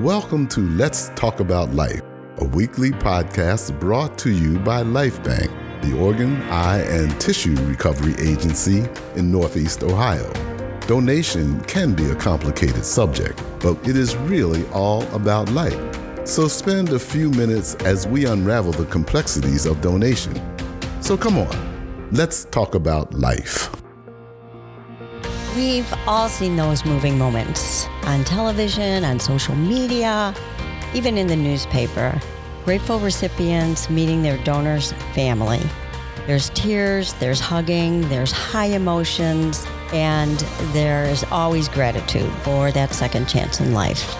Welcome to Let's Talk About Life, a weekly podcast brought to you by Lifebanc, the organ, eye, and tissue recovery agency in Northeast Ohio. Donation can be a complicated subject, but it is really all about life. So spend a few minutes as we unravel the complexities of donation. So come on, let's talk about life. We've all seen those moving moments on television, on social media, even in the newspaper. Grateful recipients meeting their donor's family. There's tears, there's hugging, there's high emotions, and there is always gratitude for that second chance in life.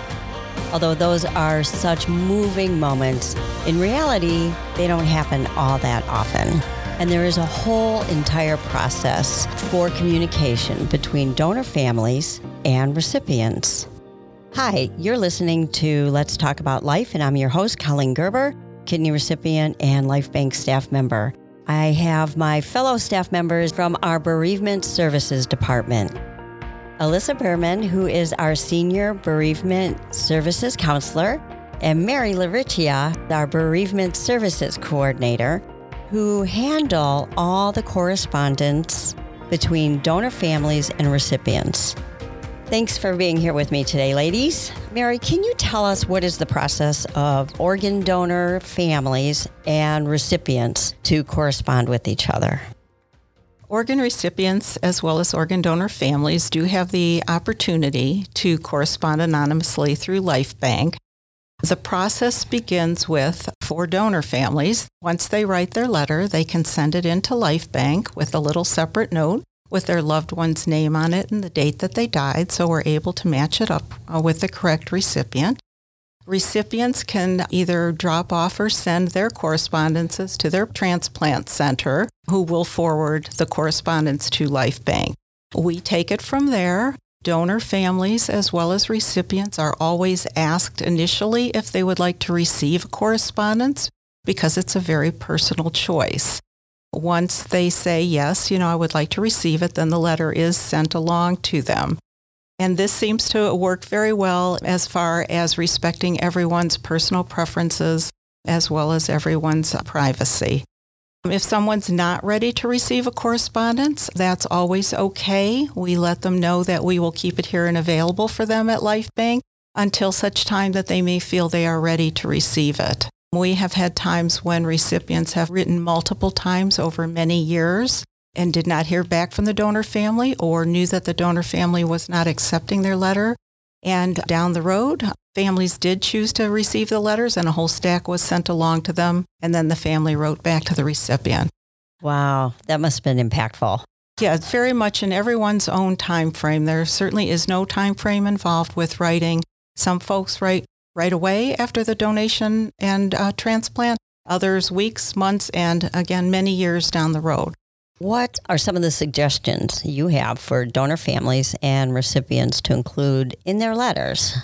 Although those are such moving moments, in reality, they don't happen all that often. And there is a whole entire process for communication between donor families and recipients. Hi, you're listening to Let's Talk About Life, and I'm your host, Colleen Gerber, kidney recipient and Lifebanc staff member. I have my fellow staff members from our Bereavement Services Department. Elissa Berman, who is our Senior Bereavement Services Counselor, and Mary LaRiccia, our Bereavement Services Coordinator who handle all the correspondence between donor families and recipients. Thanks for being here with me today, ladies. Mary, can you tell us what is the process of organ donor families and recipients to correspond with each other? Organ recipients as well as organ donor families do have the opportunity to correspond anonymously through Lifebanc. The process begins with for donor families. Once they write their letter, they can send it into Lifebanc with a little separate note with their loved one's name on it and the date that they died, so we're able to match it up uh, with the correct recipient. Recipients can either drop off or send their correspondences to their transplant center, who will forward the correspondence to Lifebanc. We take it from there Donor families as well as recipients are always asked initially if they would like to receive correspondence because it's a very personal choice. Once they say, yes, you know, I would like to receive it, then the letter is sent along to them. And this seems to work very well as far as respecting everyone's personal preferences as well as everyone's privacy. If someone's not ready to receive a correspondence, that's always okay. We let them know that we will keep it here and available for them at Lifebanc until such time that they may feel they are ready to receive it. We have had times when recipients have written multiple times over many years and did not hear back from the donor family or knew that the donor family was not accepting their letter. And down the road, Families did choose to receive the letters and a whole stack was sent along to them. And then the family wrote back to the recipient. Wow, that must have been impactful. Yeah, it's very much in everyone's own time frame. There certainly is no time frame involved with writing. Some folks write right away after the donation and uh, transplant, others weeks, months, and again, many years down the road. What are some of the suggestions you have for donor families and recipients to include in their letters?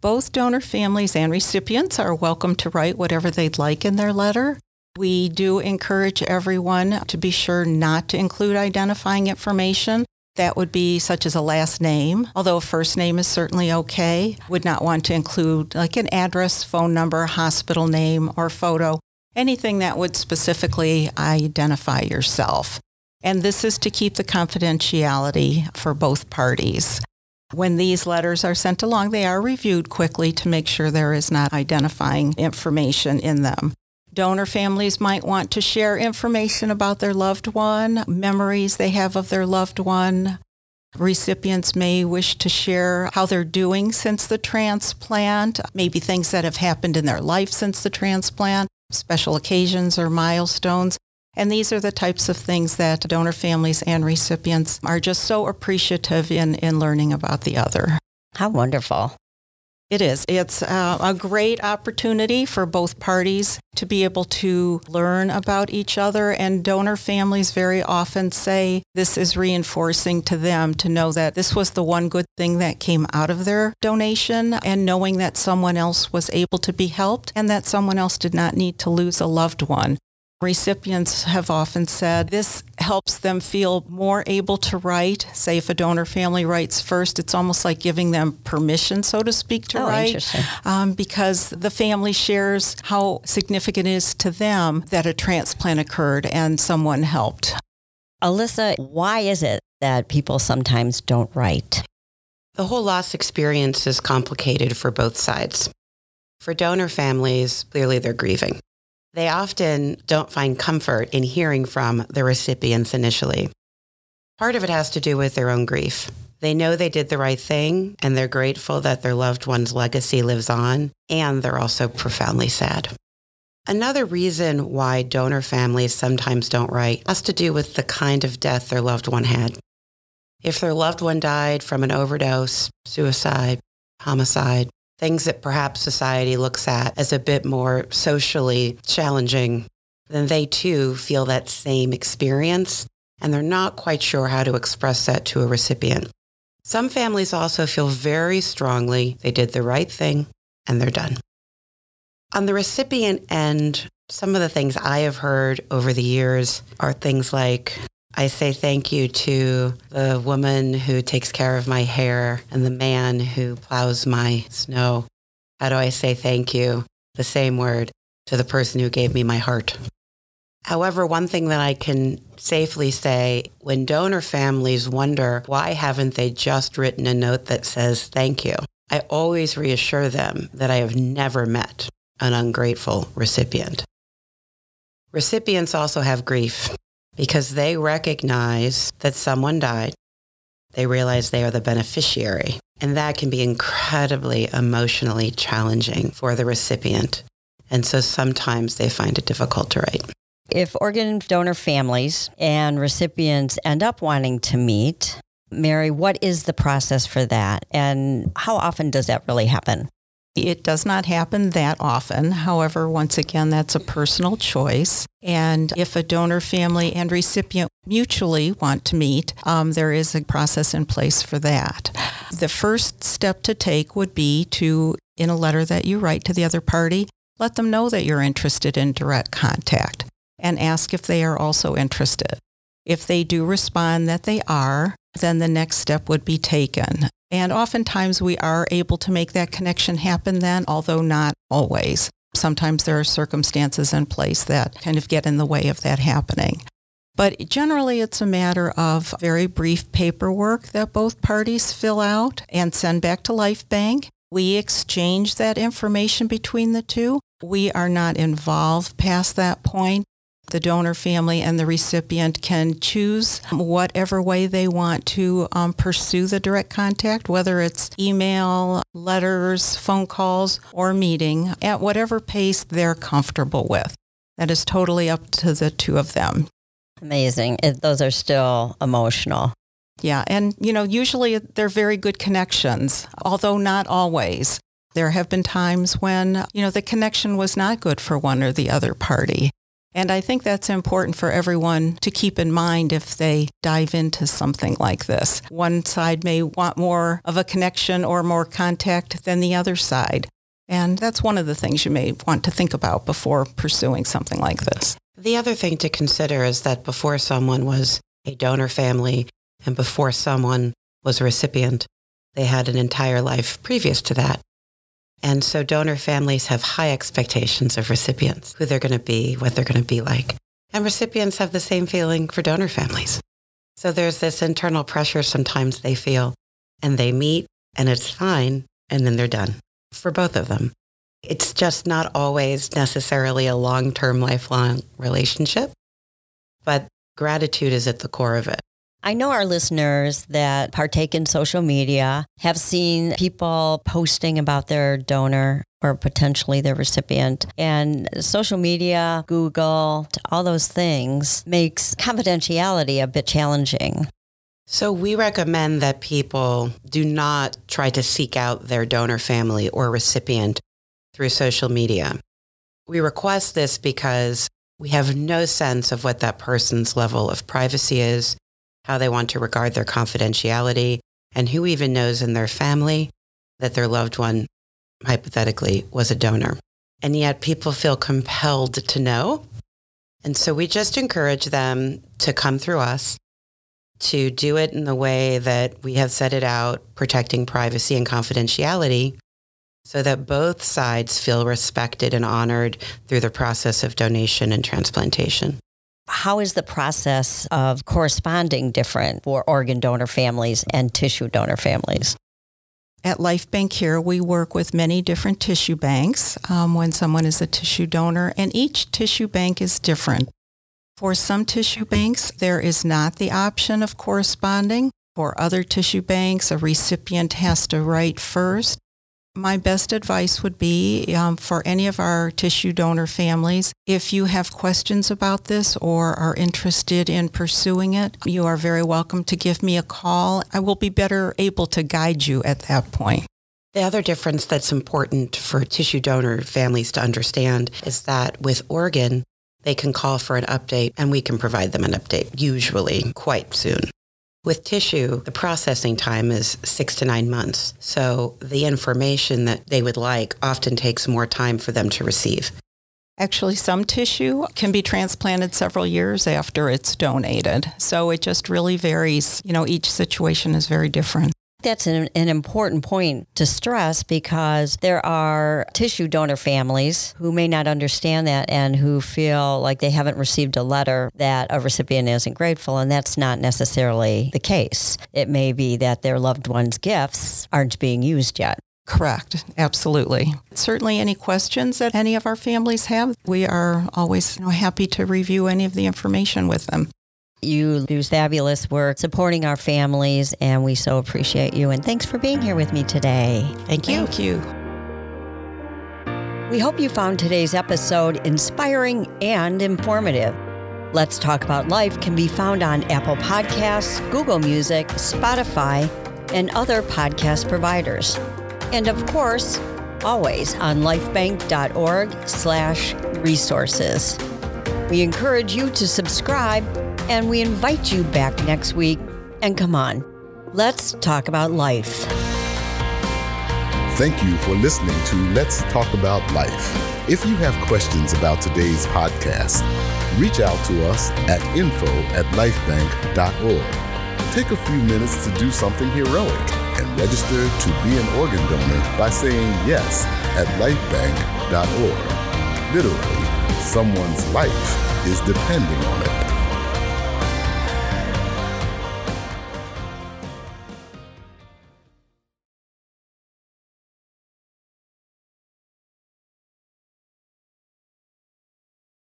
Both donor families and recipients are welcome to write whatever they'd like in their letter. We do encourage everyone to be sure not to include identifying information. That would be such as a last name, although a first name is certainly okay. Would not want to include like an address, phone number, hospital name, or photo, anything that would specifically identify yourself. And this is to keep the confidentiality for both parties. When these letters are sent along, they are reviewed quickly to make sure there is not identifying information in them. Donor families might want to share information about their loved one, memories they have of their loved one. Recipients may wish to share how they're doing since the transplant, maybe things that have happened in their life since the transplant, special occasions or milestones. And these are the types of things that donor families and recipients are just so appreciative in, in learning about the other. How wonderful. It is. It's uh, a great opportunity for both parties to be able to learn about each other. And donor families very often say this is reinforcing to them to know that this was the one good thing that came out of their donation and knowing that someone else was able to be helped and that someone else did not need to lose a loved one. Recipients have often said this helps them feel more able to write. Say, if a donor family writes first, it's almost like giving them permission, so to speak, to oh, write. Um, because the family shares how significant it is to them that a transplant occurred and someone helped. Elissa, why is it that people sometimes don't write? The whole loss experience is complicated for both sides. For donor families, clearly they're grieving. They often don't find comfort in hearing from the recipients initially. Part of it has to do with their own grief. They know they did the right thing and they're grateful that their loved one's legacy lives on, and they're also profoundly sad. Another reason why donor families sometimes don't write has to do with the kind of death their loved one had. If their loved one died from an overdose, suicide, homicide, things that perhaps society looks at as a bit more socially challenging, then they too feel that same experience and they're not quite sure how to express that to a recipient. Some families also feel very strongly they did the right thing and they're done. On the recipient end, some of the things I have heard over the years are things like, I say thank you to the woman who takes care of my hair and the man who plows my snow. How do I say thank you? The same word to the person who gave me my heart. However, one thing that I can safely say when donor families wonder why haven't they just written a note that says thank you, I always reassure them that I have never met an ungrateful recipient. Recipients also have grief because they recognize that someone died. They realize they are the beneficiary. And that can be incredibly emotionally challenging for the recipient. And so sometimes they find it difficult to write. If organ donor families and recipients end up wanting to meet, Mary, what is the process for that? And how often does that really happen? It does not happen that often. However, once again, that's a personal choice. And if a donor family and recipient mutually want to meet, um, there is a process in place for that. The first step to take would be to, in a letter that you write to the other party, let them know that you're interested in direct contact and ask if they are also interested. If they do respond that they are, then the next step would be taken. And oftentimes we are able to make that connection happen then, although not always. Sometimes there are circumstances in place that kind of get in the way of that happening. But generally, it's a matter of very brief paperwork that both parties fill out and send back to Lifebanc. We exchange that information between the two. We are not involved past that point the donor family and the recipient can choose whatever way they want to um, pursue the direct contact, whether it's email, letters, phone calls, or meeting at whatever pace they're comfortable with. That is totally up to the two of them. Amazing. It, those are still emotional. Yeah, and you know, usually they're very good connections, although not always. There have been times when, you know, the connection was not good for one or the other party. And I think that's important for everyone to keep in mind if they dive into something like this. One side may want more of a connection or more contact than the other side. And that's one of the things you may want to think about before pursuing something like this. The other thing to consider is that before someone was a donor family and before someone was a recipient, they had an entire life previous to that. And so donor families have high expectations of recipients, who they're going to be, what they're going to be like. And recipients have the same feeling for donor families. So there's this internal pressure sometimes they feel, and they meet, and it's fine, and then they're done for both of them. It's just not always necessarily a long term, lifelong relationship, but gratitude is at the core of it. I know our listeners that partake in social media have seen people posting about their donor or potentially their recipient. And social media, Google, all those things makes confidentiality a bit challenging. So we recommend that people do not try to seek out their donor family or recipient through social media. We request this because we have no sense of what that person's level of privacy is how they want to regard their confidentiality, and who even knows in their family that their loved one, hypothetically, was a donor. And yet people feel compelled to know. And so we just encourage them to come through us, to do it in the way that we have set it out, protecting privacy and confidentiality, so that both sides feel respected and honored through the process of donation and transplantation. How is the process of corresponding different for organ donor families and tissue donor families? At Lifebanc here, we work with many different tissue banks um, when someone is a tissue donor, and each tissue bank is different. For some tissue banks, there is not the option of corresponding. For other tissue banks, a recipient has to write first. My best advice would be um, for any of our tissue donor families, if you have questions about this or are interested in pursuing it, you are very welcome to give me a call. I will be better able to guide you at that point. The other difference that's important for tissue donor families to understand is that with organ, they can call for an update and we can provide them an update, usually quite soon. With tissue, the processing time is six to nine months. So the information that they would like often takes more time for them to receive. Actually, some tissue can be transplanted several years after it's donated. So it just really varies. You know, each situation is very different. That's an, an, important point to stress because there are tissue donor families who may not understand that and who feel like they haven't received a letter that a recipient isn't grateful, and that's not necessarily the case. It may be that their loved one's gifts aren't being used yet. Correct. Absolutely. Certainly, any questions that any of our families have, we are always you know, happy to review any of the information with them. You do fabulous work supporting our families, and we so appreciate you. And thanks for being here with me today. Thank you. Thank you. We hope you found today's episode inspiring and informative. Let's Talk About Life can be found on Apple Podcasts, Google Music, Spotify, and other podcast providers. And of course, always on lifebanc.org slash resources. We encourage you to subscribe and we invite you back next week. And come on, let's talk about life. Thank you for listening to Let's Talk About Life. If you have questions about today's podcast, reach out to us at info at lifebanc.org. Take a few minutes to do something heroic and register to be an organ donor by saying yes at lifebanc.org. Literally, someone's life is depending on it.